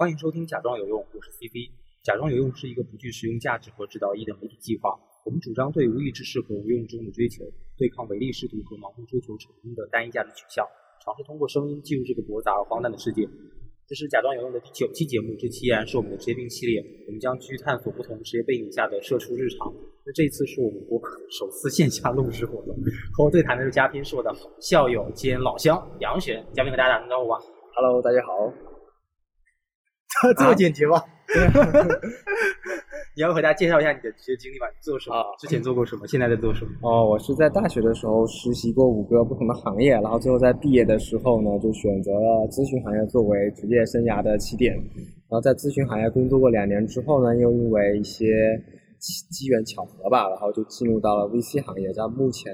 欢迎收听《假装有用》，我是 CC。假装有用是一个不具实用价值和指导意义的媒体计划。我们主张对无益之事和无用之物的追求，对抗唯利是图和盲目追求成功的单一价值取向，尝试通过声音记录这个驳杂而荒诞的世界。这是假装有用的第九期节目，这期依然是我们的职业病系列。我们将继续探索不同职业背景下的社畜日常。那这次是我们播客首次线下录制活动，和我对谈的是嘉宾是我的校友兼老乡杨璇。嘉宾和大家打声招呼吧。Hello，大家好。这么简洁吗？你要和大家介绍一下你的职业经历吧？你做什么？啊之前做过什么？现在在做什么？哦，我是在大学的时候实习过五个不同的行业，然后最后在毕业的时候呢，就选择了咨询行业作为职业生涯的起点。然后在咨询行业工作过两年之后呢，又因为一些机机缘巧合吧，然后就进入到了 VC 行业。在目前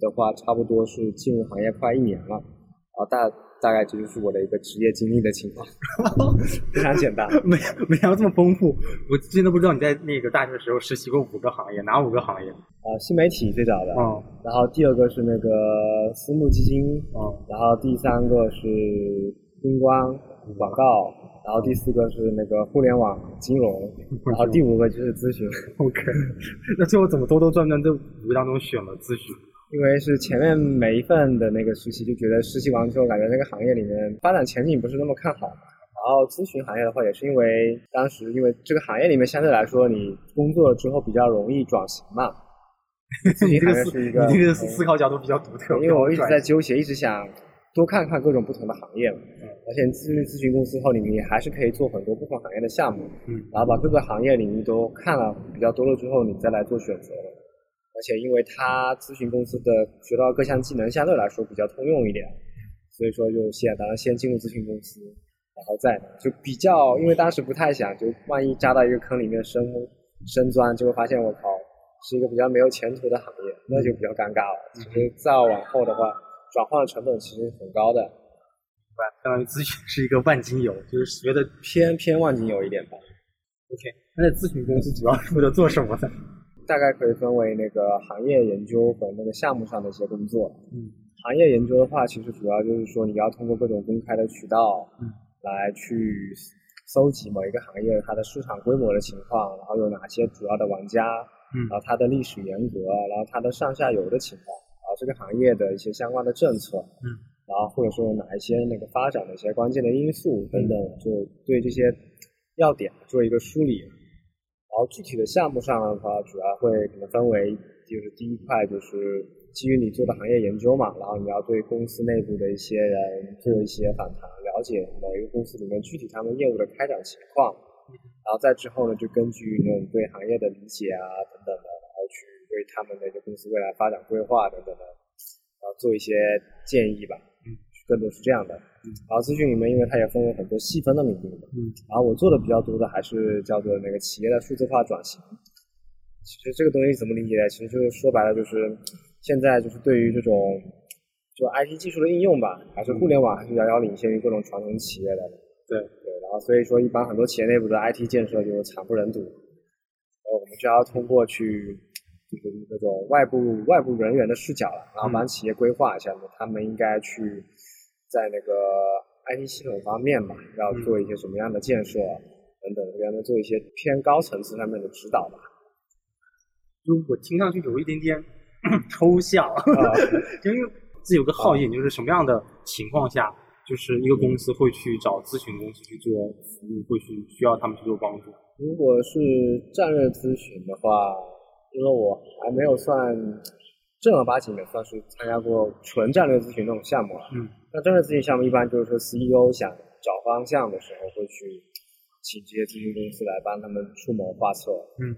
的话，差不多是进入行业快一年了。然后大大概这就是我的一个职业经历的情况，非常简单。没没想到这么丰富，我真的不知道你在那个大学的时候实习过五个行业，哪五个行业？啊、新媒体最早的，嗯然后第二个是那个私募基金，嗯然后第三个是公关广告，然后第四个是那个互联网金融，然后第五个就是咨询。，OK。那最后怎么兜兜转转这五个当中选了咨询？因为是前面每一份的那个实习，就觉得实习完之后，感觉那个行业里面发展前景不是那么看好。然后咨询行业的话，也是因为当时因为这个行业里面相对来说，你工作了之后比较容易转型嘛。咨询你这个思行业是一个，你这个嗯思考角度比较独特，因为我一直在纠结，一直想多看看各种不同的行业嘛。嗯而且咨询咨询公司后，你你还是可以做很多不同行业的项目，嗯然后把各个行业领域都看了比较多了之后，你再来做选择。而且因为他咨询公司的学到各项技能相对来说比较通用一点，所以说就先当然先进入咨询公司，然后再就比较，因为当时不太想，就万一扎到一个坑里面深深钻，结果发现我靠是一个比较没有前途的行业，那就比较尴尬了。其实再往后的话，转换的成本其实很高的，相当于咨询是一个万金油，就是学的偏偏万金油一点吧。OK。那在咨询公司主要是为了做什么的？大概可以分为那个行业研究和那个项目上的一些工作。嗯，行业研究的话，其实主要就是说你要通过各种公开的渠道，嗯，来去搜集某一个行业它的市场规模的情况，然后有哪些主要的玩家，嗯然后它的历史沿革，然后它的上下游的情况，然后这个行业的一些相关的政策，嗯，然后或者说有哪一些那个发展的一些关键的因素等等，就对这些要点做一个梳理。然后具体的项目上的话，主要会可能分为，就是第一块就是基于你做的行业研究嘛，然后你要对公司内部的一些人做一些访谈，了解某一个公司里面具体他们业务的开展情况，然后再之后呢，就根据那种对行业的理解啊等等的，然后去为他们的一个公司未来发展规划等等的，然后做一些建议吧。嗯，更多是这样的。然后咨询里面，因为它也分为很多细分的领域嘛，嗯，然后我做的比较多的还是叫做那个企业的数字化转型。其实这个东西怎么理解呢？其实就是说白了，就是现在就是对于这种就 IT 技术的应用吧，还是互联网还是遥遥领先于各种传统企业的。对对，然后所以说一般很多企业内部的 IT 建设就惨不忍睹。呃，我们就要通过去就是那种外部外部人员的视角了，然后帮企业规划一下，他们应该去在那个 IT 系统方面嘛，要做一些什么样的建设等等，给他们做一些偏高层次上面的指导吧。就我听上去有一点点 抽象，啊 就因为自己有个好奇，就是什么样的情况下，就是一个公司会去找咨询公司去做服务，会去需要他们去做帮助。如果是战略咨询的话，因为我还没有算正儿八经的算是参加过纯战略咨询那种项目了。嗯。那战略咨询项目一般就是说 CEO 想找方向的时候，会去请这些咨询公司来帮他们出谋划策。嗯。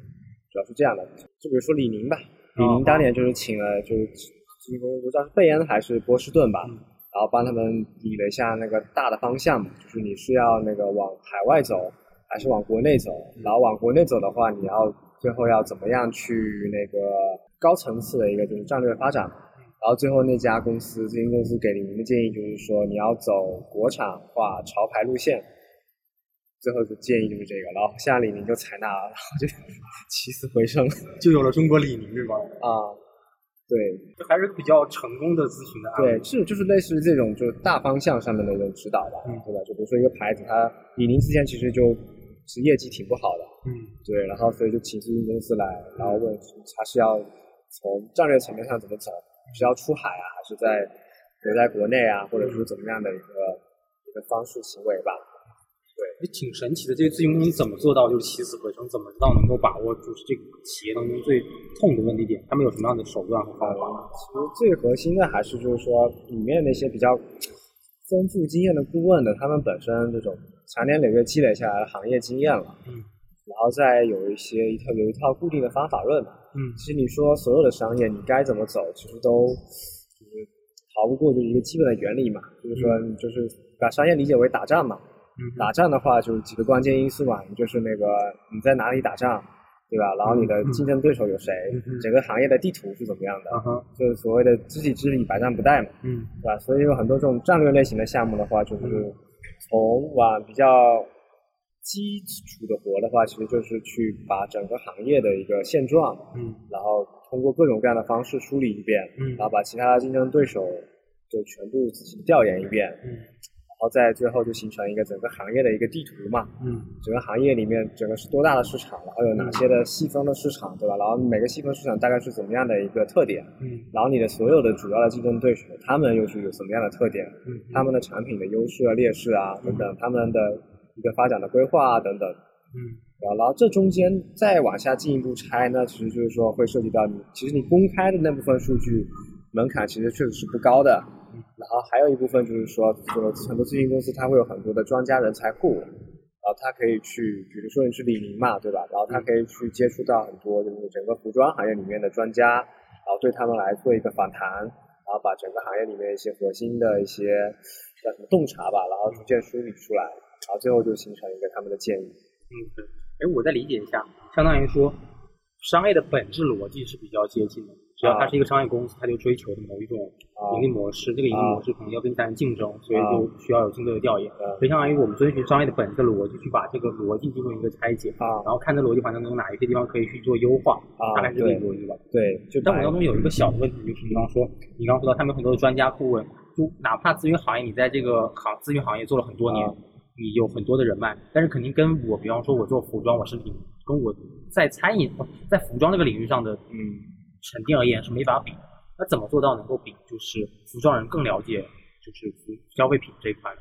主要是这样的，就比如说李宁吧，李哦宁当年就是请了就是咨询公司，不知道是贝恩还是波士顿吧，嗯然后帮他们理了一下那个大的方向嘛，就是你是要那个往海外走，还是往国内走？然后往国内走的话，你要最后要怎么样去那个高层次的一个就是战略发展？然后最后那家公司咨询公司给李宁的建议就是说，你要走国产化潮牌路线。最后的建议就是这个，然后现在李宁就采纳了，然后就起死回生就有了中国李宁，对吧？啊。对这还是比较成功的咨询的案例。对，是就是类似于这种就是大方向上面的一种指导吧，嗯对吧？就比如说一个牌子，它李宁之前其实就是业绩挺不好的，嗯对，然后所以就请咨询公司来，然后问他是要从战略层面上怎么走，是要出海啊，还是在留在国内啊，或者说怎么样的一个一个方式行为吧？对也挺神奇的。这个咨询公司怎么做到就是起死回生？怎么知道能够把握就是这个企业当中最痛的问题点？他们有什么样的手段和方法？其实最核心的还是就是说里面那些比较丰富经验的顾问的，他们本身这种长年累月积累下来的行业经验了，嗯然后再有一些一套有一套固定的方法论嘛。嗯其实你说所有的商业你该怎么走，其实都就是逃不过就是一个基本的原理嘛，就是说你就是把商业理解为打仗嘛。嗯打仗的话就是几个关键因素嘛，你就是那个你在哪里打仗，对吧？然后你的竞争对手有谁整个行业的地图是怎么样的就是所谓的知己知彼，百战不殆嘛，嗯对吧？所以有很多这种战略类型的项目的话，就是从往比较基础的活的话，其实就是去把整个行业的一个现状，嗯然后通过各种各样的方式梳理一遍，嗯然后把其他的竞争对手就全部仔细调研一遍，嗯然后再最后就形成一个整个行业的一个地图嘛。嗯整个行业里面整个是多大的市场，然后有哪些的细分的市场，对吧？然后每个细分市场大概是怎么样的一个特点，嗯然后你的所有的主要的竞争对手，他们又是有什么样的特点？嗯他们的产品的优势啊、劣势啊等等，他们的一个发展的规划啊等等。嗯然后，这中间再往下进一步拆，呢其实就是说会涉及到你，其实你公开的那部分数据门槛其实确实是不高的。然后还有一部分就是说，这个很多咨询公司它会有很多的专家人才库，然后它可以去，比如说你是李宁嘛，对吧？然后它可以去接触到很多就是整个服装行业里面的专家，然后对他们来做一个访谈，然后把整个行业里面一些核心的一些叫什么洞察吧，然后逐渐梳理出来，然后最后就形成一个他们的建议。嗯，对。哎，我再理解一下，相当于说，商业的本质逻辑是比较接近的。只要它是一个商业公司，它就追求的某一种啊盈利模式，这个盈利模式可能要跟其他人竞争，所以啊就需要有竞对的调研。嗯所以相当于我们遵循商业的本质的逻辑，去把这个逻辑进行一个拆解，啊然后看这逻辑环境中有哪一些地方可以去做优化，啊大概是这个逻辑吧。对，就但我把当中有一个小的问题，就是比方说，你刚刚说到他们很多的专家顾问，就哪怕咨询行业你在这个行咨询行业做了很多年，啊你有很多的人脉，但是肯定跟我，比方说我做服装，我是比，跟我在餐饮在服装这个领域上的嗯沉淀而言是没法比。那怎么做到能够比，就是服装人更了解就是服消费品这一块呢？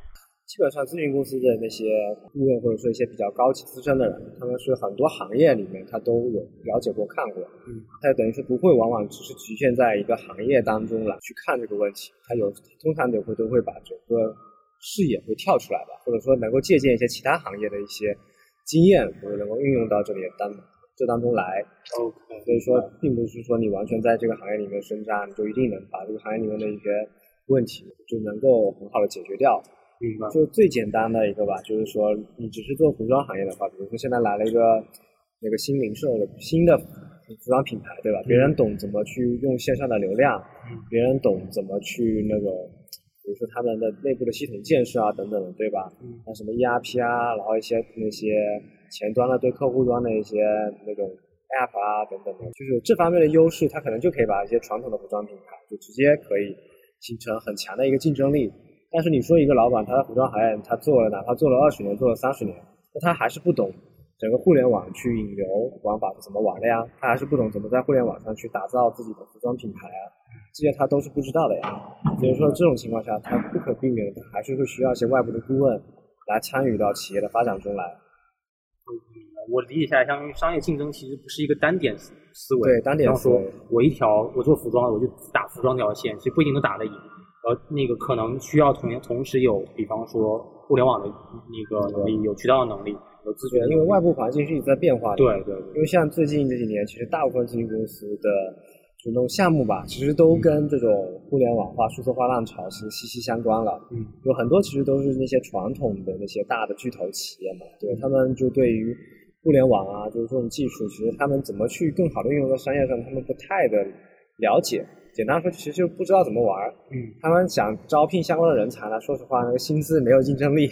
基本上咨询公司的那些顾问或者说一些比较高级资深的人，他们是很多行业里面他都有了解过看过，嗯，他等于是不会往往只是局限在一个行业当中来去看这个问题，他有通常都会都会把整个视野会跳出来吧，或者说能够借鉴一些其他行业的一些经验，或者能够运用到这里当这当中来。OK，所以说，并不是说你完全在这个行业里面深扎，你就一定能把这个行业里面的一些问题就能够很好的解决掉。明白。就最简单的一个吧，就是说你只是做服装行业的话，比如说现在来了一个那个新零售的新的服装品牌，对吧？别人懂怎么去用线上的流量，嗯别人懂怎么去那个，比如说他们的内部的系统建设啊等等的，对吧？嗯那什么 ERP 啊，然后一些那些前端的对客户端的一些那种 App 啊等等的，就是这方面的优势，它可能就可以把一些传统的服装品牌就直接可以形成很强的一个竞争力。但是你说一个老板，他在服装行业他做了，哪怕做了二十年，做了三十年，那他还是不懂整个互联网去引流玩法是怎么玩的呀？他还是不懂怎么在互联网上去打造自己的服装品牌啊，这些他都是不知道的呀。所以说这种情况下，他不可避免的，还是会需要一些外部的顾问来参与到企业的发展中来。我理解下来，相当于商业竞争其实不是一个单点思思维。对单点思维，我一条我做服装，我就打服装这条线，其实不一定能打得赢。呃，那个可能需要同同时有，比方说互联网的那个能力，有渠道的能力，有资源。因为外部环境是一直在变化的。对对对，因为像最近这几年，其实大部分咨询公司的就那种项目吧，其实都跟这种互联网化、数字化浪潮是息息相关了。嗯，有很多其实都是那些传统的那些大的巨头企业嘛，对他们就对于互联网啊，就是这种技术，其实他们怎么去更好的运用在商业上，他们不太的了解。这简单说，其实就不知道怎么玩儿。嗯，他们想招聘相关的人才呢，说实话，那个薪资没有竞争力，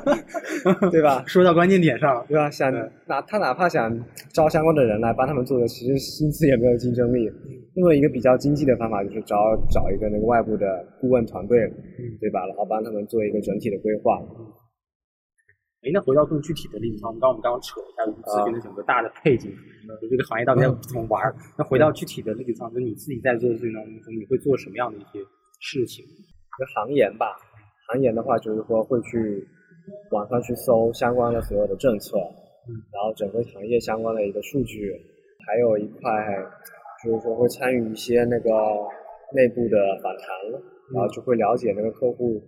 对吧？说到关键点上了。对吧？想哪他哪怕想招相关的人来帮他们做的，其实薪资也没有竞争力。那么一个比较经济的方法就是找找一个那个外部的顾问团队，嗯对吧？然后帮他们做一个整体的规划。哎，那回到更具体的例子上，我们刚刚我们刚刚扯了一下咨询的整个大的背景，就这个行业到底要怎么玩儿。那回到具体的例子上，就你自己在做的事情当中，你会做什么样的一些事情？一个行研吧，行研的话就是说会去网上去搜相关的所有的政策，嗯，然后整个行业相关的一个数据，还有一块就是说会参与一些那个内部的访谈，然后就会了解那个客户，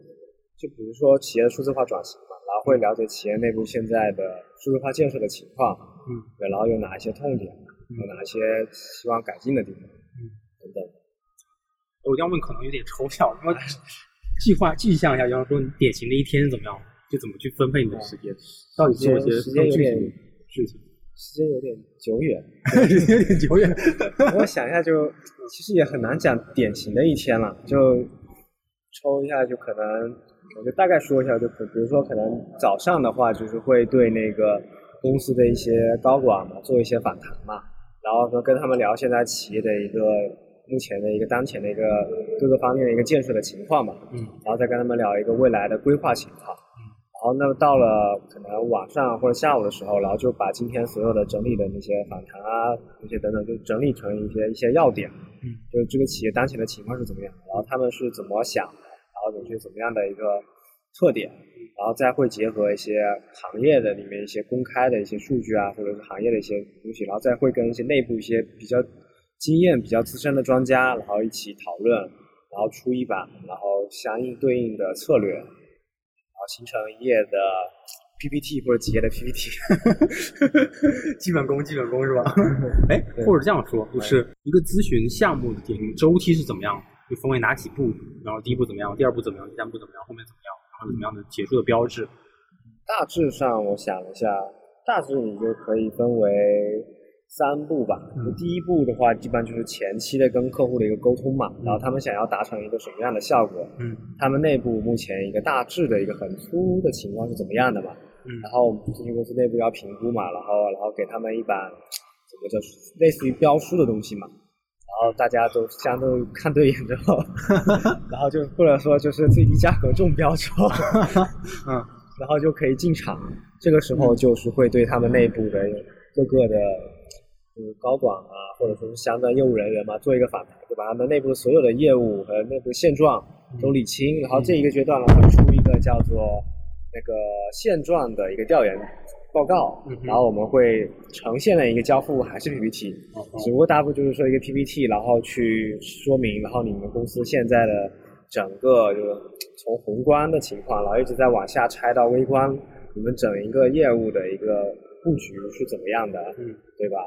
就比如说企业的数字化转型会了解企业内部现在的数字化建设的情况，嗯，对，然后有哪一些痛点，有哪一些希望改进的地方，嗯，等等。我这样问可能有点抽象，那么计划具象一下，比方说你典型的一天是怎么样，就怎么去分配你的时间，到底做一些时间有点更具体的事情。时间有点久远，有点久远。我想一下就，其实也很难讲典型的一天了，就抽一下就可能，我就大概说一下，就比比如说可能早上的话，就是会对那个公司的一些高管嘛做一些访谈嘛，然后说跟他们聊现在企业的一个目前的一个当前的一个各个方面的一个建设的情况嘛，嗯然后再跟他们聊一个未来的规划情况。然后那么到了可能晚上或者下午的时候，然后就把今天所有的整理的那些访谈啊，那些等等，就整理成一些一些要点，嗯，就是这个企业当前的情况是怎么样，然后他们是怎么想的，然后有些怎么样的一个特点，然后再会结合一些行业的里面一些公开的一些数据啊，或者是行业的一些东西，然后再会跟一些内部一些比较经验比较资深的专家，然后一起讨论，然后出一版，然后相应对应的策略。然后形成一页的 PPT 或者几页的 PPT。基本功，基本功是吧？哎，或者这样说，就是一个咨询项目的典型周期是怎么样？就分为哪几步？然后第一步怎么样？第二步怎么样？第三步怎么样？后面怎么样？然后怎么样的结束的标志？大致上我想了一下，大致你就可以分为三步吧。第一步的话，基本上就是前期的跟客户的一个沟通嘛，然后他们想要达成一个什么样的效果，嗯他们内部目前一个大致的一个很粗的情况是怎么样的嘛，嗯然后我们咨询公司内部要评估嘛，然后然后给他们一版怎么叫类似于标书的东西嘛，然后大家都相对看对眼之后，然后就或者说就是最低价格中标之后，嗯然后就可以进场。这个时候就是会对他们内部的各个的嗯高管啊，或者说是相关业务人员嘛，做一个访谈，就把他们内部所有的业务和内部现状都理清。然后这一个阶段呢，会出一个叫做那个现状的一个调研报告嗯，然后我们会呈现了一个交付还是 PPT，只不过大部分就是说一个 PPT，然后去说明，然后你们公司现在的整个就是从宏观的情况，然后一直在往下拆到微观，你们整一个业务的一个布局是怎么样的，嗯。对吧？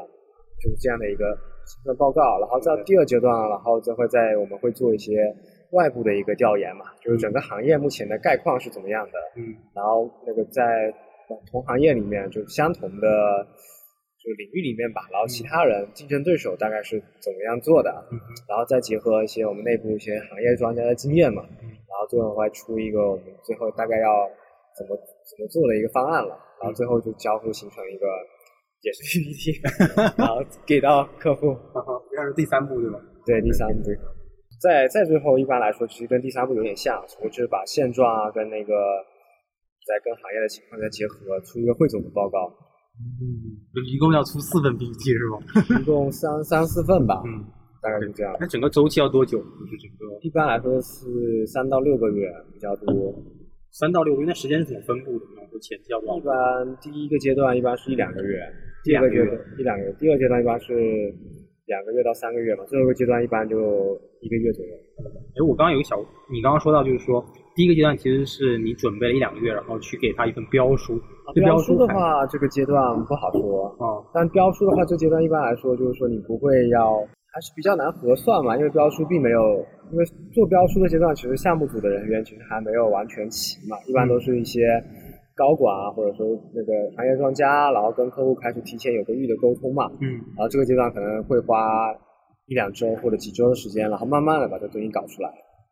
就是这样的一个行政报告，然后到第二阶段，然后就会在我们会做一些外部的一个调研嘛，就是整个行业目前的概况是怎么样的，嗯。然后那个在同行业里面就相同的就领域里面吧，然后其他人竞争对手大概是怎么样做的，嗯然后再结合一些我们内部一些行业专家的经验嘛，嗯然后最后会出一个我们最后大概要怎么怎么做的一个方案了，然后最后就交互形成一个也是 PPT，然后给到客户。哈哈，这是第三步对吧？对，第三步。再再最后，一般来说，其实跟第三步有点像，我就是把现状啊跟那个再跟行业的情况再结合，出一个汇总的报告，嗯，一共要出四份 PPT 是吗？一共三三四份吧，嗯，大概是这样。那整个周期要多久？就是整个一般来说是三到六个月比较多，三到六个月，那时间是怎么分布的？比方说前期要多少一？般第一个阶段一般是一两个月，第二个阶段一两个月，第二阶段一般是两个月到三个月吧，最后一个阶段一般就一个月左右。哎，我刚刚有个小，你刚刚说到就是说，第一个阶段其实是你准备了一两个月，然后去给他一份标书。这标书的话，这个阶段不好说，哦，但标书的话，这阶段一般来说就是说你不会要，还是比较难核算嘛，因为标书并没有，因为做标书的阶段，其实项目组的人员其实还没有完全齐嘛，一般都是一些高管啊，或者说那个行业专家，然后跟客户开始提前有个预的沟通嘛，嗯然后这个阶段可能会花一两周或者几周的时间，然后慢慢的把这东西搞出来。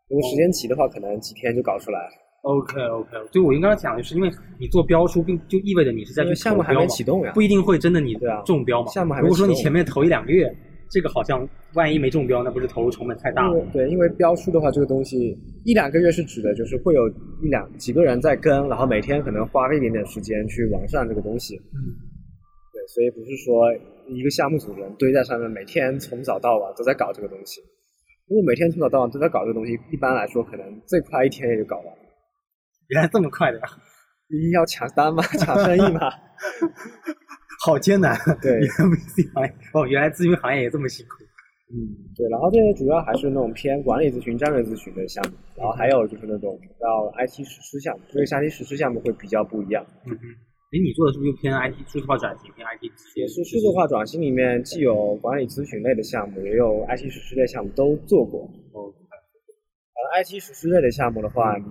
如果时间急的话，可能几天就搞出来了。OK OK，就我应该讲的是，因为你做标书，并就意味着你是在因为去项目还没启动呀不一定会真的你对啊中标嘛。项目还没如果说你前面投一两个月，这个好像万一没中标，那不是投入成本太大了？对，因为标书的话，这个东西一两个月是指的，就是会有一两几个人在跟，然后每天可能花个一点点时间去完善这个东西。嗯，对，所以不是说一个项目组人堆在上面，每天从早到晚都在搞这个东西。如果每天从早到晚都在搞这个东西，一般来说可能最快一天也就搞完。原来这么快的呀，一要抢单嘛，抢生意嘛。好艰难。对原来 VC 行业哦，原来咨询行业也这么辛苦。嗯，对，然后这些主要还是那种偏管理咨询、战略咨询的项目，然后还有就是那种叫 IT 实施项目，这个 IT 实施项目会比较不一样，嗯哼，哎，你做的是不是就偏 IT 数字化转型，偏 IT 咨询也是数字化转型里面既有管理咨询类的项目，也有 IT 实施类项目都做过。哦，呃，IT 实施类的项目的话，你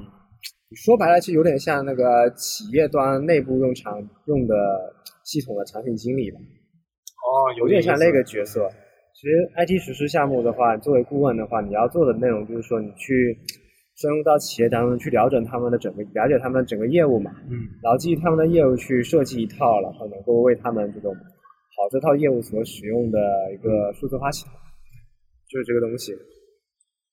你说白了，其实有点像那个企业端内部用常用的系统的产品经理吧。哦，有点像那个角色。其实 IT 实施项目的话，作为顾问的话，你要做的内容就是说，你去深入到企业当中去了解他们的整个了解他们整个业务嘛，嗯然后基于他们的业务去设计一套，然后能够为他们这种好这套业务所使用的一个数字化系统，就是这个东西。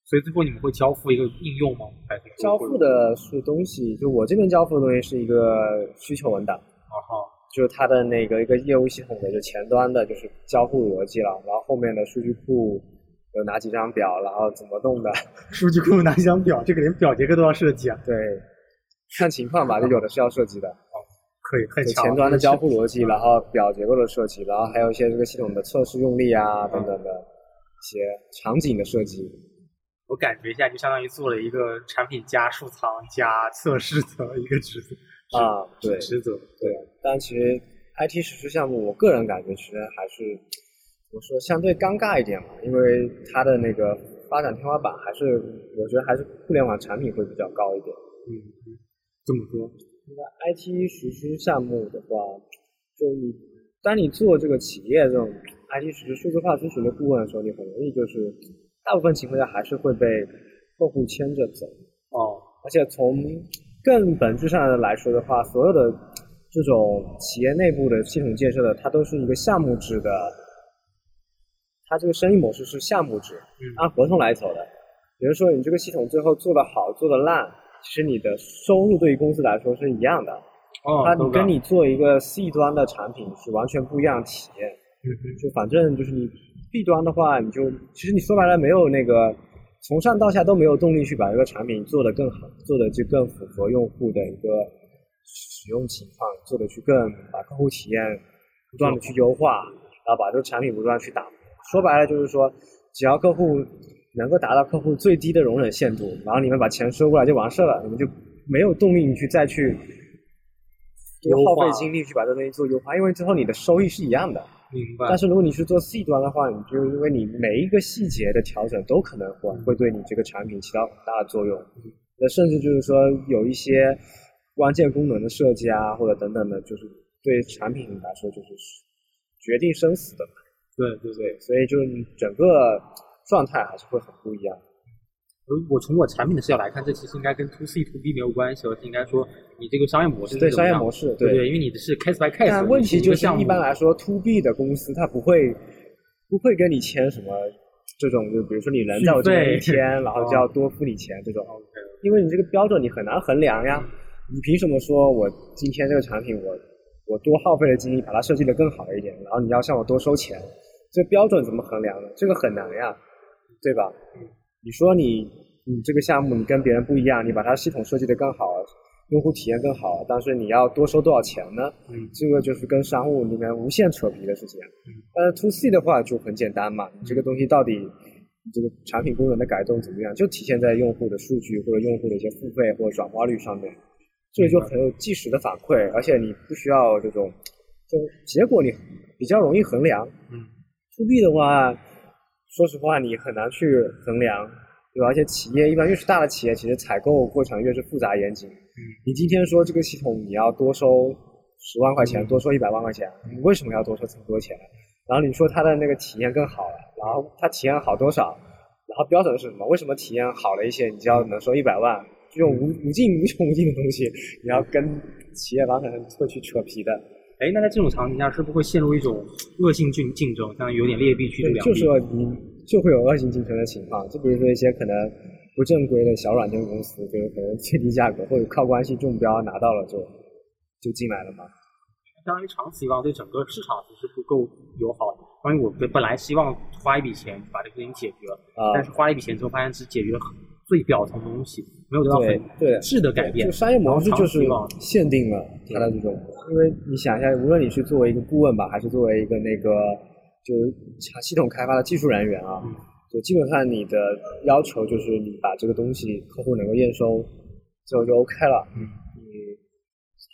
所以最后你们会交付一个应用吗？还是交付的是东西，就我这边交付的东西是一个需求文档。啊哈，就是它的那个一个业务系统的就前端的就是交互逻辑了，然后后面的数据库有哪几张表，然后怎么弄的，数据库哪几张表，这个连表结构都要设计啊，对，看情况吧，就有的是要设计的，哦可以很就强。前端的交互逻辑，然后表结构的设计，然后还有一些这个系统的测试用力啊等等的一些场景的设计。我感觉一下，就相当于做了一个产品加数仓加测试的一个职责啊对职责。对，但其实 IT 实施项目，我个人感觉其实还是怎么说，相对尴尬一点嘛，因为它的那个发展天花板还是，我觉得还是互联网产品会比较高一点。嗯，怎么说，那个 IT 实施项目的话，就你当你做这个企业这种 IT 实施数字化咨询的顾问的时候，你很容易就是大部分情况下还是会被客户牵着走。哦，而且从更本质上的来说的话，所有的这种企业内部的系统建设的，它都是一个项目制的，它这个生意模式是项目制，嗯按合同来走的。比如说你这个系统最后做得好，做得烂，其实你的收入对于公司来说是一样的。哦，它跟你做一个 C 端的产品是完全不一样的体验。嗯哼就反正就是你 B 端的话，你就其实你说白了没有那个从上到下都没有动力去把这个产品做得更好，做的就更符合用户的一个使用情况，做的去更把客户体验不断的去优化，然后把这个产品不断去打磨。说白了就是说，只要客户能够达到客户最低的容忍限度，然后你们把钱收过来就完事了，你们就没有动力你去再去多耗费精力去把这东西做优化，因为最后你的收益是一样的。明白。但是如果你去做 C 端的话，你就因为你每一个细节的调整都可能会会对你这个产品起到很大的作用。那甚至就是说有一些关键功能的设计啊，或者等等的，就是对产品来说就是决定生死的嘛。对对对，所以就是你整个状态还是会很不一样。而我从我产品的视角来看，这其实应该跟 to C to B 没有关系，而是应该说你这个商业模式是对商业模式，对对，因为你的是 case by case，但问题就是一般来说，to B 的公司它不会不会跟你签什么这种，就比如说你人在我这边一天，然后就要多付你钱这种。OK，因为你这个标准你很难衡量呀。你凭什么说我今天这个产品我我多耗费了精力把它设计的更好一点，然后你要向我多收钱？这标准怎么衡量呢？这个很难呀，对吧？你说你你这个项目你跟别人不一样，你把它系统设计得更好，用户体验更好，但是你要多收多少钱呢？嗯这个就是跟商务里面无限扯皮的事情。嗯但是 to C 的话就很简单嘛，你这个东西到底你这个产品功能的改动怎么样，就体现在用户的数据或者用户的一些付费或者转化率上面，这个就很有即时的反馈，而且你不需要这种，就结果你比较容易衡量。嗯 to B 的话，说实话你很难去衡量，对吧？而且企业一般越是大的企业，其实采购过程越是复杂严谨。嗯你今天说这个系统你要多收十万块钱，嗯多收一百万块钱，你为什么要多收这么多钱？然后你说它的那个体验更好了，然后它体验好多少，然后标准是什么？为什么体验好了一些，你就要能收一百万？这种无无尽无穷无尽的东西，你要跟企业方可能会去扯皮的。哎，那在这种场景下，是不是会陷入一种恶性竞竞争，相当于有点劣币驱逐对，良币？就是说你就会有恶性竞争的情况，就比如说一些可能不正规的小软件公司，就是可能最低价格或者靠关系中标拿到了就就进来了嘛。相当于长此以往对整个市场其实不够友好的。关于我本本来希望花一笔钱把这个事情解决但是花了一笔钱之后，发现只解决了最表层的东西，没有得到对很对质的改变。就商业模式就是限定了它的这种，因为你想一下，无论你是作为一个顾问吧，还是作为一个那个就是系统开发的技术人员啊，嗯就基本上你的要求就是你把这个东西客户能够验收，之后就 OK 了。嗯你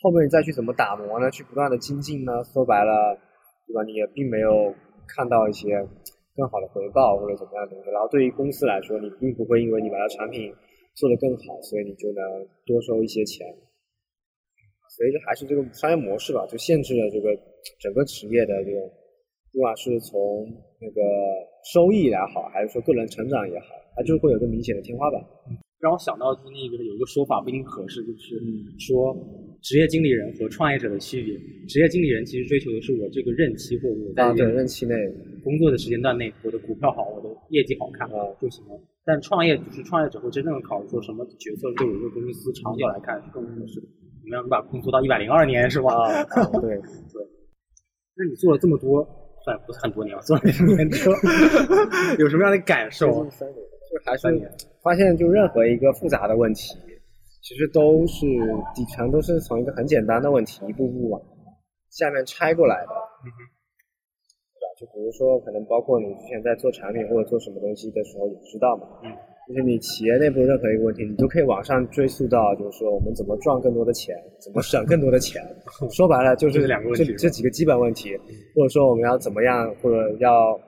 后面你再去怎么打磨呢？去不断的精进呢？说白了，对吧？你也并没有看到一些更好的回报或者怎么样的东西。然后对于公司来说，你并不会因为你把它产品做得更好，所以你就能多收一些钱。所以这还是这个商业模式吧，就限制了这个整个职业的这种，不管是从那个收益也好，还是说个人成长也好，它就会有个明显的天花板。让我想到就是那个有一个说法不一定合适，就是说职业经理人和创业者的区别。职业经理人其实追求的是我这个任期或者我在啊，对，任期内工作的时间段内，我的股票好，我的业绩好看啊就行了。但创业就是创业者会真正的考虑说什么决策对我这个公司长久来看是更合适的。怎么样把工作到一百零二年是吧？啊，对对，那你做了这么多，算不是很多年了，做了两年多，有什么样的感受啊？三年，就还是发现，就任何一个复杂的问题，其实都是底层都是从一个很简单的问题一步步往下面拆过来的，嗯对吧？就比如说，可能包括你之前在做产品或者做什么东西的时候，也知道嘛，嗯，就是你企业内部任何一个问题，你都可以往上追溯到，就是说我们怎么赚更多的钱，怎么省更多的钱。说白了就这是是两个问题这这几个基本问题，或者说我们要怎么样，或者要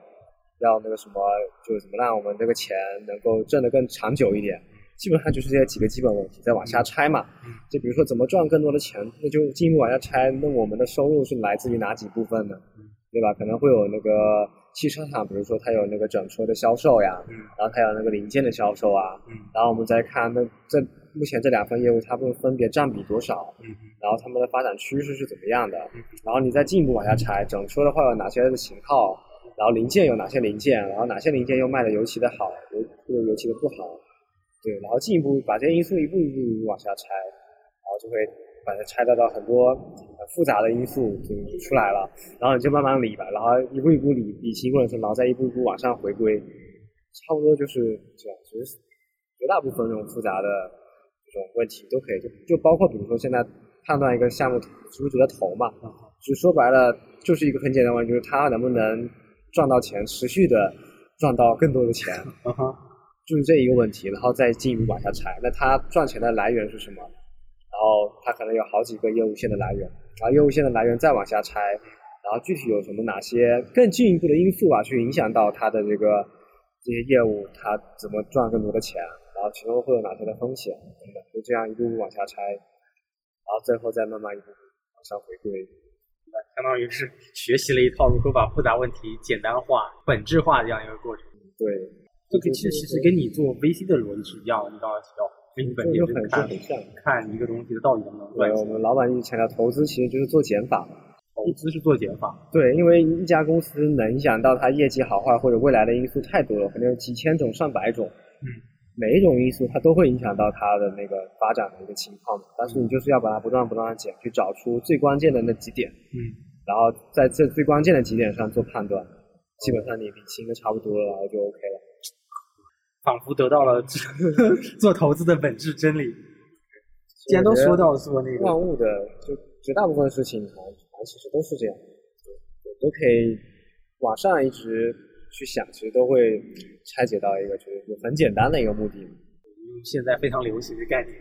要那个什么，就是怎么让我们这个钱能够挣得更长久一点。基本上就是这几个基本问题，再往下拆嘛。嗯就比如说怎么赚更多的钱，那就进一步往下拆。那我们的收入是来自于哪几部分呢？对吧？可能会有那个汽车厂，比如说它有那个整车的销售呀，嗯然后它有那个零件的销售啊，嗯然后我们再看那这目前这两份业务它们分别占比多少，嗯然后它们的发展趋势是怎么样的嗯，然后你再进一步往下拆，整车的话有哪些的型号，然后零件有哪些零件，然后哪些零件又卖的尤其的好，尤又尤其的不好，对，然后进一步把这些因素一步一步一步往下拆，然后就会把它拆到到很多很复杂的因素就出来了，然后你就慢慢理吧，然后一步一步理理清过程中，然后再一步一步往上回归，差不多就是这样。其实绝大部分这种复杂的这种问题都可以，就就包括比如说现在判断一个项目值不值得投嘛，就说白了就是一个很简单的问题，就是它能不能赚到钱，持续的赚到更多的钱。嗯哼，就是这一个问题，然后再进一步往下拆。那它赚钱的来源是什么？然后它可能有好几个业务线的来源，然后业务线的来源再往下拆，然后具体有什么哪些更进一步的因素啊，去影响到它的这个这些业务，它怎么赚更多的钱，然后其中会有哪些的风险等等，就这样一步步往下拆，然后最后再慢慢一步步往上回归。相当于是学习了一套如何把复杂问题简单化、本质化这样一个过程。对，这个其实其实跟你做 VC 的逻辑是一样的，你刚刚提到，因为你本就地就是很就看很像。看一个东西的到底能不能对赚，钱，我们老板一直强调，投资其实就是做减法。投资是做减法。对，因为一家公司能影响到它业绩好坏或者未来的因素太多了，可能有几千种、上百种。嗯，每一种因素它都会影响到它的那个发展的一个情况，但是你就是要把它不断不断的减，去找出最关键的那几点，嗯，然后在这最关键的几点上做判断，基本上你理清的差不多了，然后就 OK 了。仿佛得到了 做投资的本质真理。既然都说到做那个，万物的就绝大部分事情，好像其实都是这样，对，都可以往上一直去想，其实都会拆解到一个就是很简单的一个目的。用现在非常流行的概念，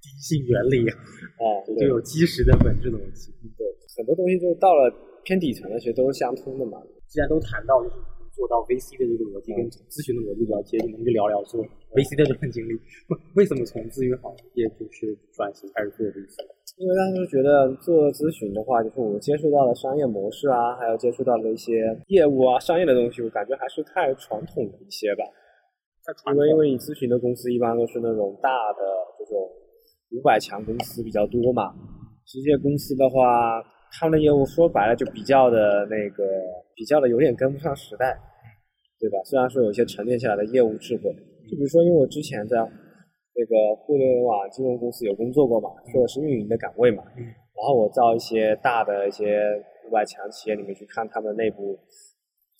第一性原理，啊，就有基石的本质逻辑。对，很多东西就到了偏底层的，其实都是相通的嘛。既然都谈到就是做到 VC 的这个逻辑跟咨询的逻辑比较接近，我们就聊聊做 VC 的这份经历。为什么从咨询行业就是转型开始做 VC？因为当时觉得做咨询的话，就是我接触到的商业模式啊，还有接触到的一些业务啊、商业的东西，我感觉还是太传统了一些吧。在传因为因为你咨询的公司一般都是那种大的这种五百强公司比较多嘛，这些公司的话，他们的业务说白了就比较的那个比较的有点跟不上时代，对吧？虽然说有一些沉淀下来的业务智慧，就比如说因为我之前在那个互联网金融公司有工作过嘛，做的是运营的岗位嘛，嗯然后我到一些大的一些五百强企业里面去看他们内部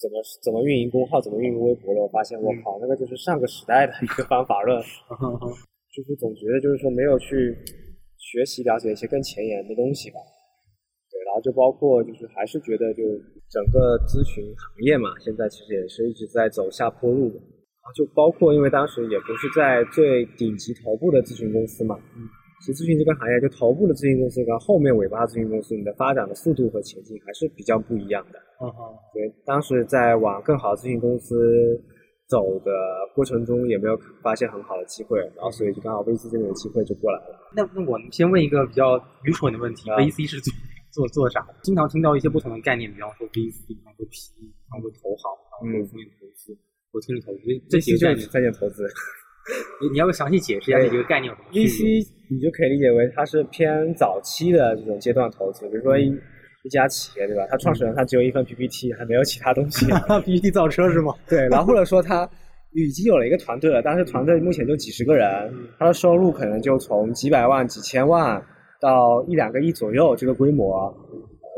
怎么怎么运营公号，怎么运营微博了，我发现我嗯靠，那个就是上个时代的一个方法论，就是总觉得就是说没有去学习了解一些更前沿的东西吧。对，然后就包括就是还是觉得就整个咨询行业嘛，现在其实也是一直在走下坡路的。然后就包括因为当时也不是在最顶级头部的咨询公司嘛，嗯，其实咨询这个行业就头部的咨询公司跟后面尾巴咨询公司，你的发展的速度和前景还是比较不一样的。嗯哼，对，当时在往更好的咨询公司走的过程中，也没有发现很好的机会，然后所以就刚好 VC 这边的机会就过来了。那那我们先问一个比较愚蠢的问题啊：VC 是做做做啥的？经常听到一些不同的概念，比方说 VC，比方说 PE，比方说投行，比方说嗯风险投资。我听着投资，这几个概念就是，在线投资你你要不要详细解释一下这几个概念有什么？，VC 你就可以理解为它是偏早期的这种阶段投资，比如说一一家企业对吧？它创始人他只有一份 PPT，还没有其他东西，PPT 造车是吗？对，然后或者说他已经有了一个团队了，但是团队目前就几十个人，他的收入可能就从几百万、几千万到一两个亿左右这个规模。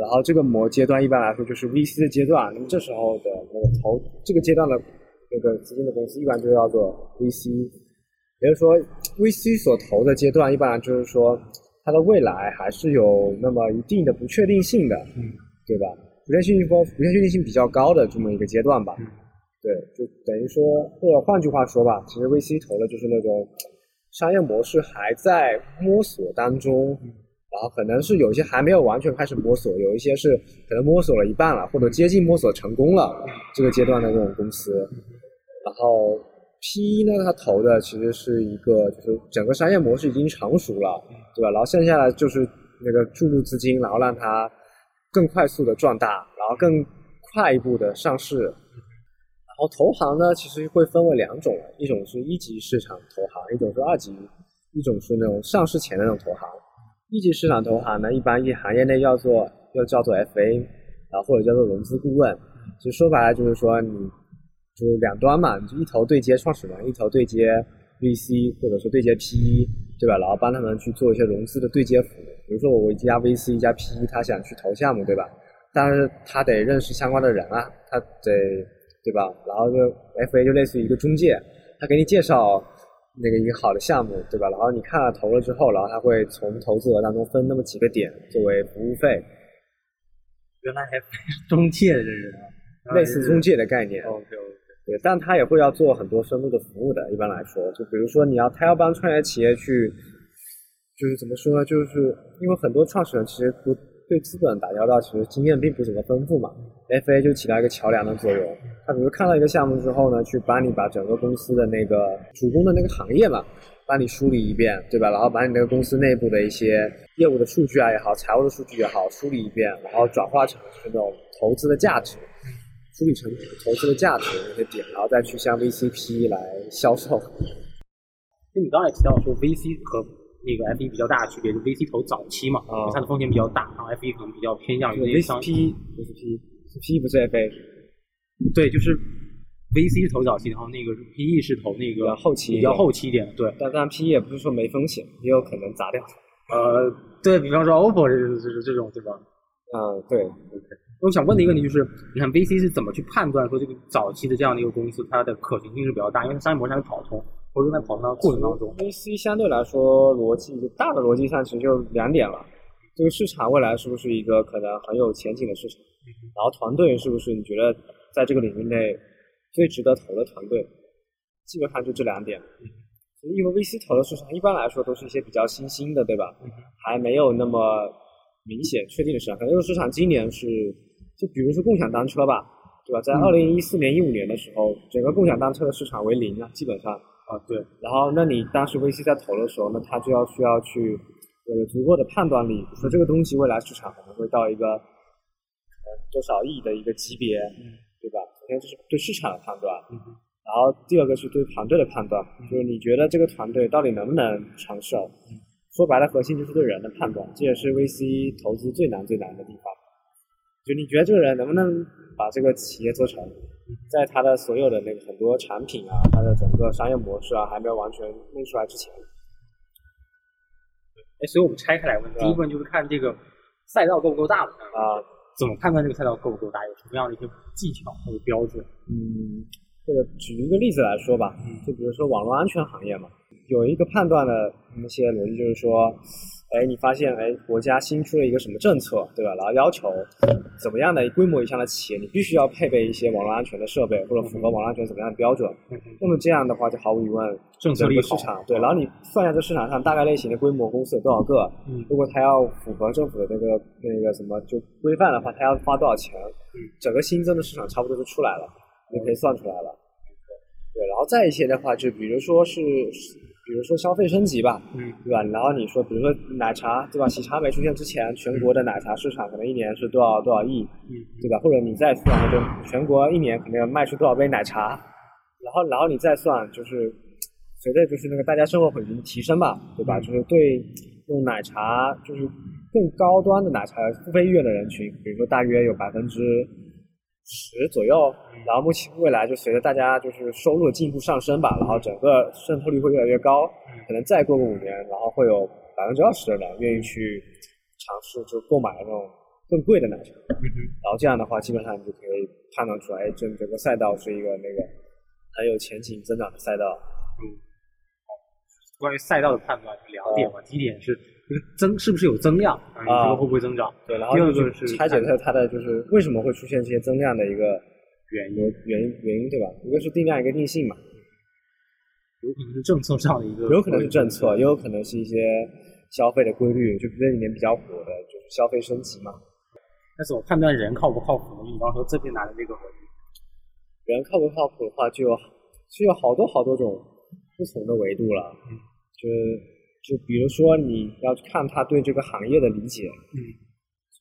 然后这个模阶段一般来说就是 VC 的阶段，那么这时候的那个投这个阶段的那个资金的公司一般就叫做 VC，也就是说 VC 所投的阶段一般就是说它的未来还是有那么一定的不确定性的，嗯，对吧？不确定性不不确定性比较高的这么一个阶段吧。嗯对，就等于说，或者换句话说吧，其实 VC 投的就是那种商业模式还在摸索当中，然后可能是有一些还没有完全开始摸索，有一些是可能摸索了一半了，或者接近摸索成功了这个阶段的这种公司。然后 P 呢，它投的其实是一个就是整个商业模式已经成熟了，对吧？然后剩下来就是那个注入资金，然后让它更快速的壮大，然后更快一步的上市。然后投行呢，其实会分为两种，一种是一级市场投行，一种是二级，一种是那种上市前的那种投行。一级市场投行呢，一般一行业内叫做又叫做 FA，然后或者叫做融资顾问。其实说白了就是说你就两端嘛，你就一头对接创始人，一头对接 VC 或者说对接 PE，对吧？然后帮他们去做一些融资的对接服务。比如说我一家 VC 一家 PE，他想去投项目，对吧？但是他得认识相关的人啊，他得对吧？然后就 FA 就类似于一个中介，他给你介绍那个一个好的项目，对吧？然后你看了投了之后，然后他会从投资额当中分那么几个点作为服务费，原来还是中介的人啊，类似中介的概念。OK OK，对，但他也会要做很多深度的服务的。一般来说，就比如说你要他要帮创业企业去，就是怎么说呢？就是因为很多创始人其实不对资本打交道，其实经验并不怎么丰富嘛。FA 就起到一个桥梁的作用。他比如看到一个项目之后呢，去帮你把整个公司的那个主攻的那个行业嘛，帮你梳理一遍，对吧？然后把你那个公司内部的一些业务的数据啊也好，财务的数据也好，梳理一遍，然后转化成这种投资的价值。梳理成投资的价值那些点，然后再去向 VCP 来销售。就你刚才提到说 VC 和那个 FE 比较大的区别，就 VC 投早期嘛，啊它的风险比较大，然后 FE 可能比较偏向于那些商 VCP 不是是 FA，对，就是 VC 是投早期，然后那个 PE 是投那比个较后期比较后期一点的，对，但但 PE 也不是说没风险，也有可能砸掉。呃，对比方说 OPPO 这这这这种，对吧？嗯，对，我想问的一个问题就是，你看 VC 是怎么去判断说这个早期的这样的一个公司，它的可行性是比较大，因为它商业模式还没跑通，或者说在跑通的过程当中，VC 相对来说逻辑大的逻辑上其实就两点了，这个市场未来是不是一个可能很有前景的市场，然后团队是不是你觉得在这个领域内最值得投的团队，基本上就这两点。因为 VC 投的市场一般来说都是一些比较新兴的，对吧？还没有那么明显确定的市场。可能这个市场今年是，就比如说共享单车吧，对吧？在嗯二零一四年、一五年的时候，整个共享单车的市场为零啊，基本上。啊，对，然后，那你当时 VC 在投的时候，那他就要需要去有足够的判断力，说这个东西未来市场可能会到一个呃多少亿的一个级别，对吧？首先就是对市场的判断，嗯然后第二个是对团队的判断，就是你觉得这个团队到底能不能成事儿？说白了，核心就是对人的判断，这也是 VC 投资最难最难的地方。就你觉得这个人能不能把这个企业做成，在它的所有的那个很多产品啊，它的整个商业模式啊，还没有完全弄出来之前，哎，所以我们拆开来问，第一部分就是看这个赛道够不够大嘛，啊，怎么判断这个赛道够不够大，有什么样的一些技巧或者标准？嗯，这个举一个例子来说吧嗯，就比如说网络安全行业嘛，有一个判断的那些逻辑就是说，哎，你发现哎国家新出了一个什么政策，对吧？然后要求怎么样的规模以上的企业，你必须要配备一些网络安全的设备，或者符合网络安全怎么样的标准。那么这样的话，就毫无疑问，整政策利市场对，然后你算一下这市场上大概类型的规模公司有多少个，嗯如果它要符合政府的那个那个什么就规范的话，它要花多少钱？嗯整个新增的市场差不多就出来了，你就可以算出来了。对，然后再一些的话，就比如说是，比如说消费升级吧，嗯对吧？然后你说，比如说奶茶，对吧？喜茶没出现之前，全国的奶茶市场可能一年是多少多少亿，嗯对吧？或者你再算，就全国一年可能要卖出多少杯奶茶，然后然后你再算，就是随着就是那个大家生活水平提升吧，对吧？嗯就是对用奶茶就是更高端的奶茶付费意愿的人群，比如说大约有百分之十左右，然后目前未来就随着大家就是收入的进一步上升吧，然后整个渗透率会越来越高，可能再过个五年，然后会有百分之二十的人愿意去尝试就购买那种更贵的奶茶。然后这样的话，基本上你就可以判断出来，哎，整整个赛道是一个那个很有前景增长的赛道。嗯关于赛道的判断有两点嘛，第一点是这个增是不是有增量，啊，你这个会不会增长？对，然后第二就个是拆解它它的就是为什么会出现这些增量的一个原因，原因原因，对吧？一个是定量，一个定性嘛，有可能是政策上的一个，有可能是政策，也有可能是一些消费的规律，就这里面比较火的就是消费升级嘛。但是我判断人靠不靠谱呢？你刚刚说这边拿的这个人靠不靠谱的话，就有是有好多好多种不同的维度了。嗯，就是就比如说你要去看他对这个行业的理解，嗯。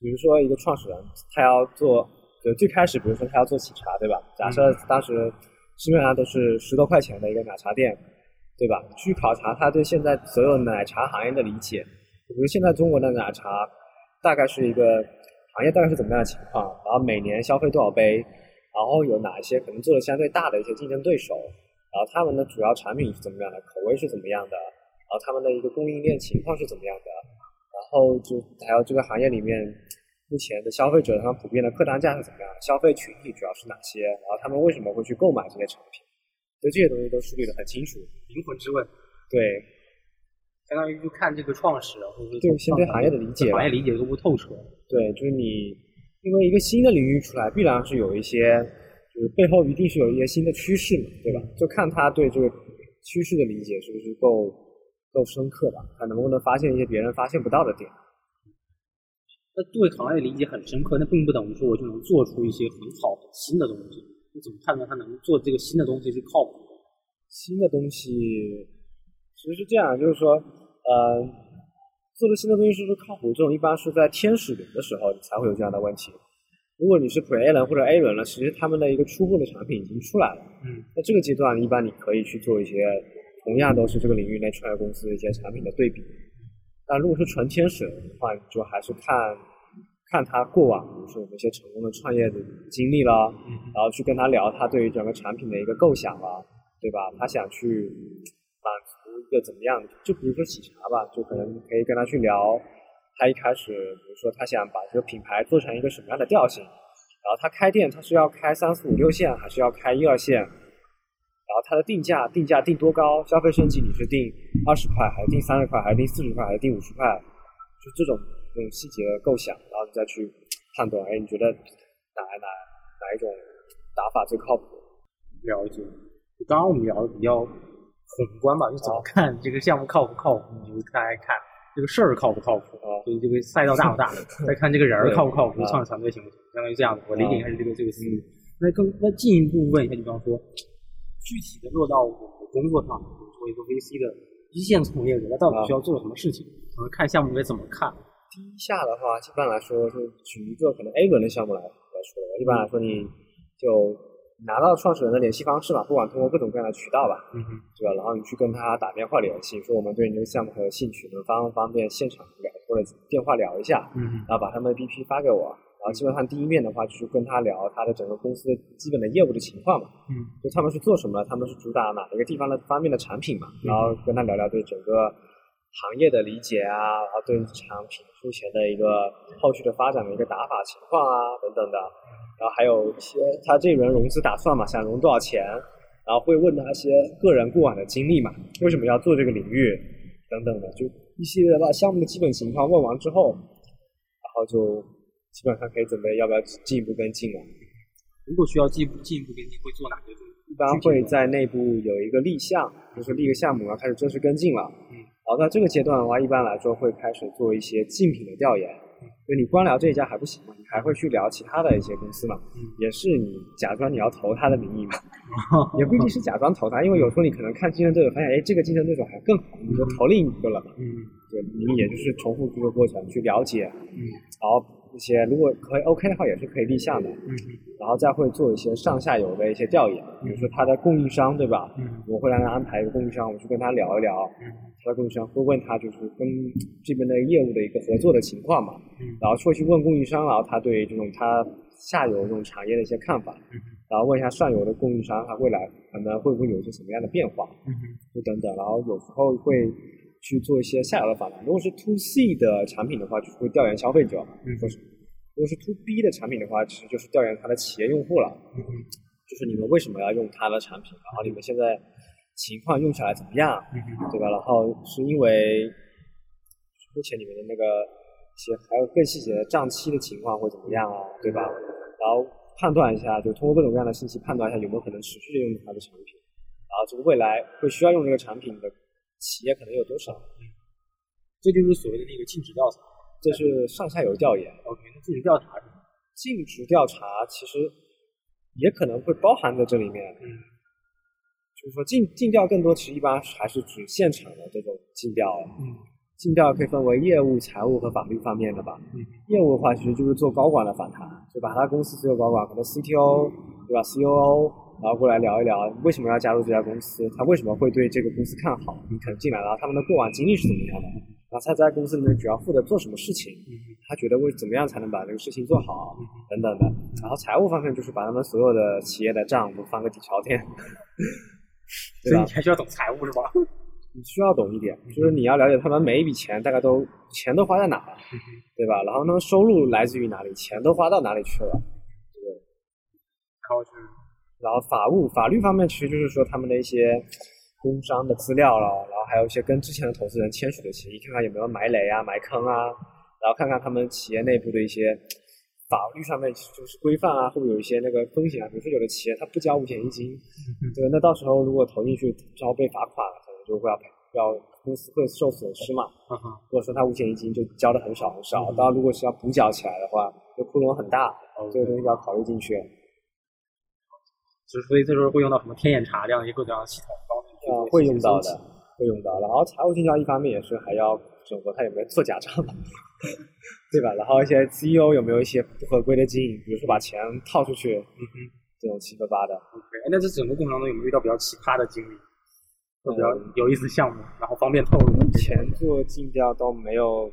比如说一个创始人，他要做，就最开始比如说他要做喜茶，对吧？假设当时市面上都是十多块钱的一个奶茶店，对吧？去考察他对现在所有奶茶行业的理解，比如现在中国的奶茶大概是一个行业大概是怎么样的情况，然后每年消费多少杯，然后有哪一些可能做的相对大的一些竞争对手，然后他们的主要产品是怎么样的，口味是怎么样的，然后他们的一个供应链情况是怎么样的，然后就还有这个行业里面目前的消费者他们普遍的客单价是怎么样，消费群体主要是哪些，然后他们为什么会去购买这些产品，就这些东西都梳理得很清楚。灵魂之问，对，相当于就看这个创始人或者是对先对行业的理解行业理解够不透彻。对，就是你因为一个新的领域出来，必然是有一些，就是背后一定是有一些新的趋势嘛，对吧？就看他对这个趋势的理解是不是够够深刻吧，看能不能发现一些别人发现不到的点。那对行业理解很深刻，那并不等于说我就能做出一些很好的新的东西。你怎么判断他能做这个新的东西是靠谱的？新的东西其实是这样，就是说，呃，做的新的东西是不是靠谱，这种一般是在天使轮的时候你才会有这样的问题。如果你是 Pre A 轮或者 A 轮了，其实他们的一个初步的产品已经出来了。嗯，那这个阶段，一般你可以去做一些同样都是这个领域内创业公司的一些产品的对比。但如果是纯天使的话，你就还是看看他过往，比如说我们一些成功的创业的经历啦，嗯然后去跟他聊他对于整个产品的一个构想啦，对吧？他想去满足一个怎么样的？就比如说喜茶吧，就可能可以跟他去聊，他一开始比如说他想把这个品牌做成一个什么样的调性，然后他开店他是要开三四五六线，还是要开一二线？然后它的定价定价定多高？消费升级你是定二十块，还是定三十块，还是定四十块，还是定五十块？就这种这种细节的构想，然后你再去判断，哎，你觉得哪哪哪一种打法最靠谱？了解。刚刚我们聊的比较宏观吧，就怎么看这个项目靠不靠谱，你就大概看这个事儿靠不靠谱，啊所以这个赛道大不大，再看这个人儿靠不靠谱，啊创始团队行不行，相当于这样的。我理解一下这个这个思路。那更那进一步问一下，就比方说，具体的落到我们工作上，比如作为一个 VC 的一线从业者，他到底需要做什么事情？我们看项目该怎么看？第一下的话，一般来说是举一个可能 A 轮的项目来来说，一般来说你就拿到创始人的联系方式嘛，不管通过各种各样的渠道吧，嗯嗯，对吧？然后你去跟他打电话联系，说我们对你这个项目很有兴趣，能方不方便现场聊或者电话聊一下，嗯嗯，然后把他们的 BP 发给我，然后基本上第一面的话就是跟他聊他的整个公司的基本的业务的情况嘛，嗯。就他们是做什么的，他们是主打哪一个地方的方面的产品嘛，然后跟他聊聊对整个行业的理解啊，然后对产品目前的一个后续的发展的一个打法情况啊等等的，然后还有一些他这一轮融资打算嘛，想融多少钱，然后会问他一些个人过往的经历嘛，为什么要做这个领域等等的，就一系列的把项目的基本情况问完之后，然后就基本上可以准备要不要进一步跟进了。如果需要进一步进一步跟进，会做哪些？一般会在内部有一个立项，就是立个项目，然后开始正式跟进了。嗯，然后在这个阶段的话，一般来说会开始做一些竞品的调研。就你光聊这一家还不行嘛，你还会去聊其他的一些公司嘛，嗯也是你假装你要投他的名义嘛，也不一定是假装投他，因为有时候你可能看竞争对手发现，哎，这个竞争对手还更好，你就投另一个了嘛。嗯对，你也就是重复这个过程去了解，嗯然后一些如果可以 OK 的话，也是可以立项的。嗯然后再会做一些上下游的一些调研，比如说他的供应商，对吧？嗯我会让他安排一个供应商，我去跟他聊一聊，嗯他的供应商会问他就是跟这边的业务的一个合作的情况嘛，嗯然后会去问供应商，然后他对这种他下游这种产业的一些看法，嗯然后问一下上游的供应商，他未来可能会不会有一些什么样的变化，嗯就等等，然后有时候会去做一些下游的访谈。如果是 to C 的产品的话，就是会调研消费者，嗯说是如果是 to B 的产品的话，其实就是调研它的企业用户了。嗯就是你们为什么要用它的产品，然后你们现在情况用起来怎么样，嗯对吧？然后是因为目前你们的那个一些还有更细节的账期的情况会怎么样啊，对吧？然后判断一下，就通过各种各样的信息判断一下有没有可能持续的用它的产品，然后这个未来会需要用这个产品的企业可能有多少？这就是所谓的那个尽职调查。这是上下游调研。OK，那尽职调查是什么？尽职调查其实也可能会包含在这里面。嗯就是说尽尽调更多，其实一般还是指现场的这种尽调。嗯尽调可以分为业务、财务和法律方面的吧。嗯业务的话，其实就是做高管的访谈，就把他公司所有高管，可能 CTO 对吧，COO，然后过来聊一聊为什么要加入这家公司，他为什么会对这个公司看好，你可能进来了，他们的过往经历是怎么样的，然后他在公司里面主要负责做什么事情，嗯他觉得为怎么样才能把这个事情做好，等等的。然后财务方面就是把他们所有的企业的账都翻个底朝天，所以你？还需要懂财务是吧？你需要懂一点，就是你要了解他们每一笔钱大概都钱都花在哪了，对吧？然后他们收入来自于哪里，钱都花到哪里去了。然后就是然后法务法律方面，其实就是说他们的一些工商的资料了，然后还有一些跟之前的投资人签署的协议，看看有没有埋雷啊、埋坑啊，然后看看他们企业内部的一些法律上面就是规范啊，会不会有一些那个风险啊？比如说有的企业他不交五险一金，对，那到时候如果投进去，然后被罚款了，可能就会要赔要公司会受损失嘛。或者说他五险一金就交的很少很少，当然如果是要补缴起来的话，这窟窿很大，这个东西要考虑进去。就是所以这时候会用到什么天眼查这样一个各种各样的系统帮你去呃做，会用到的，会用到。然后财务尽调一方面也是还要审核他有没有做假账，对吧？然后一些 CEO 有没有一些不合规的经营，比如说把钱套出去，嗯哼这种七七八八的。，OK，哎那这整个过程当中有没有遇到比较奇葩的经历，或者比较嗯有意思的项目，然后方便透露？目前做尽调都没有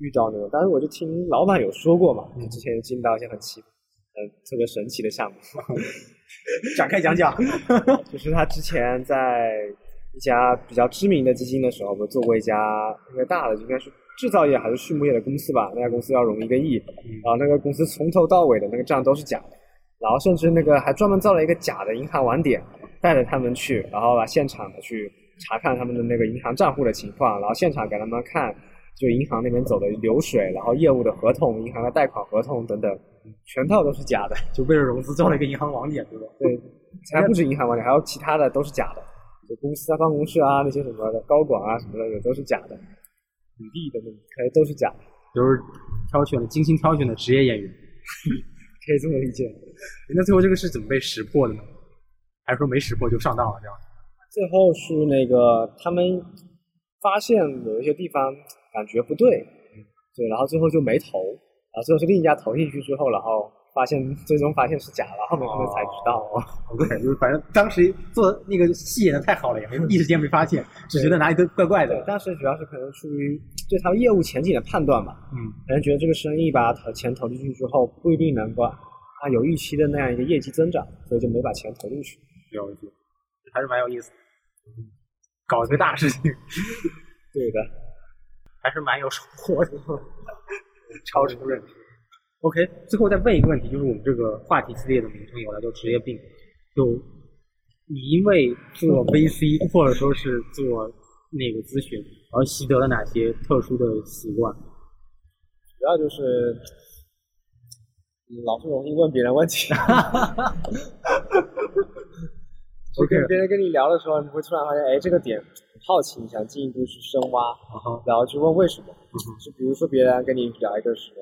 遇到那种，但是我就听老板有说过嘛，嗯之前进到一些很奇，呃，特别神奇的项目。展开讲讲。就是他之前在一家比较知名的基金的时候，不是做过一家那个大的，应该是制造业还是畜牧业的公司吧？那家公司要融一个亿，然后那个公司从头到尾的那个账都是假的，然后甚至那个还专门造了一个假的银行网点，带着他们去，然后把现场的去查看他们的那个银行账户的情况，然后现场给他们看。就银行那边走的流水，然后业务的合同、银行的贷款合同等等，全套都是假的。就为了融资造了一个银行网点，对吧？对，还不止银行网点，还有其他的都是假的，就公司啊、办公室啊那些什么的高管啊什么的也都是假的，履历的那可以都是假的。就是挑选了精心挑选的职业演员。可以这么理解。那最后这个是怎么被识破的呢？还是说没识破就上当了这样？最后是那个他们发现有一些地方感觉不对，对，然后最后就没投，然后最后是另一家投进去之后，然后发现最终发现是假的，后面他们才知道。对，就是反正当时做那个戏演的太好了，也没 一时间没发现，只觉得哪里都怪怪，的。当时主要是可能出于对他们业务前景的判断吧，嗯，可能觉得这个生意把投钱投进去之后不一定能够按有预期的那样一个业绩增长，所以就没把钱投进去。了解，还是蛮有意思的。搞一个大事情，对的，还是蛮有收获的，超出认知。OK，最后再问一个问题，就是我们这个话题系列的名称有来叫职业病，就你因为做 VC 或者说是做那个咨询而习得了哪些特殊的习惯？主要就是嗯老是容易问别人问题。就跟 OK 别人跟你聊的时候，你会突然发现，哎，这个点很好奇，想进一步去深挖，然后去问为什么。就比如说别人跟你聊一个什么，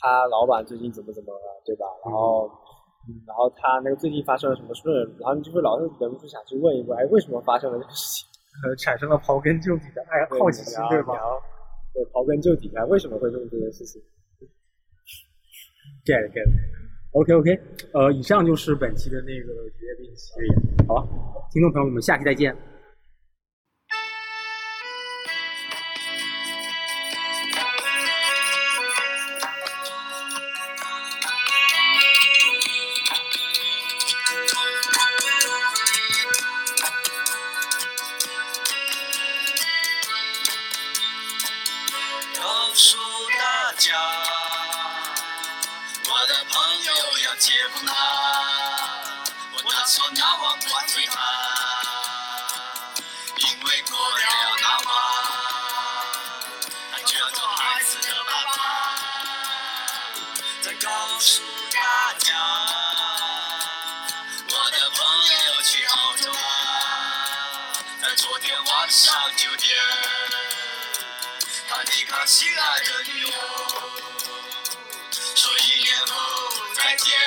他老板最近怎么怎么了，对吧？然后，嗯，然后他那个最近发生了什么事，然后你就会老是忍不住想去问一问，哎，为什么发生了这个事情？呃，产生了刨根究底的爱好奇心，对吧？？对，刨根究底啊，为什么会做这件事情？get get it. OK OK，呃，以上就是本期的那个职业病系列，好吧，听众朋友们，我们下期再见。我打算拿王冠给他，因为过了那晚，他就要做孩子的爸爸。再告诉大家，我的朋友要去澳洲。啦，在昨天晚上九点。他离开心爱的女友，说一年后再见。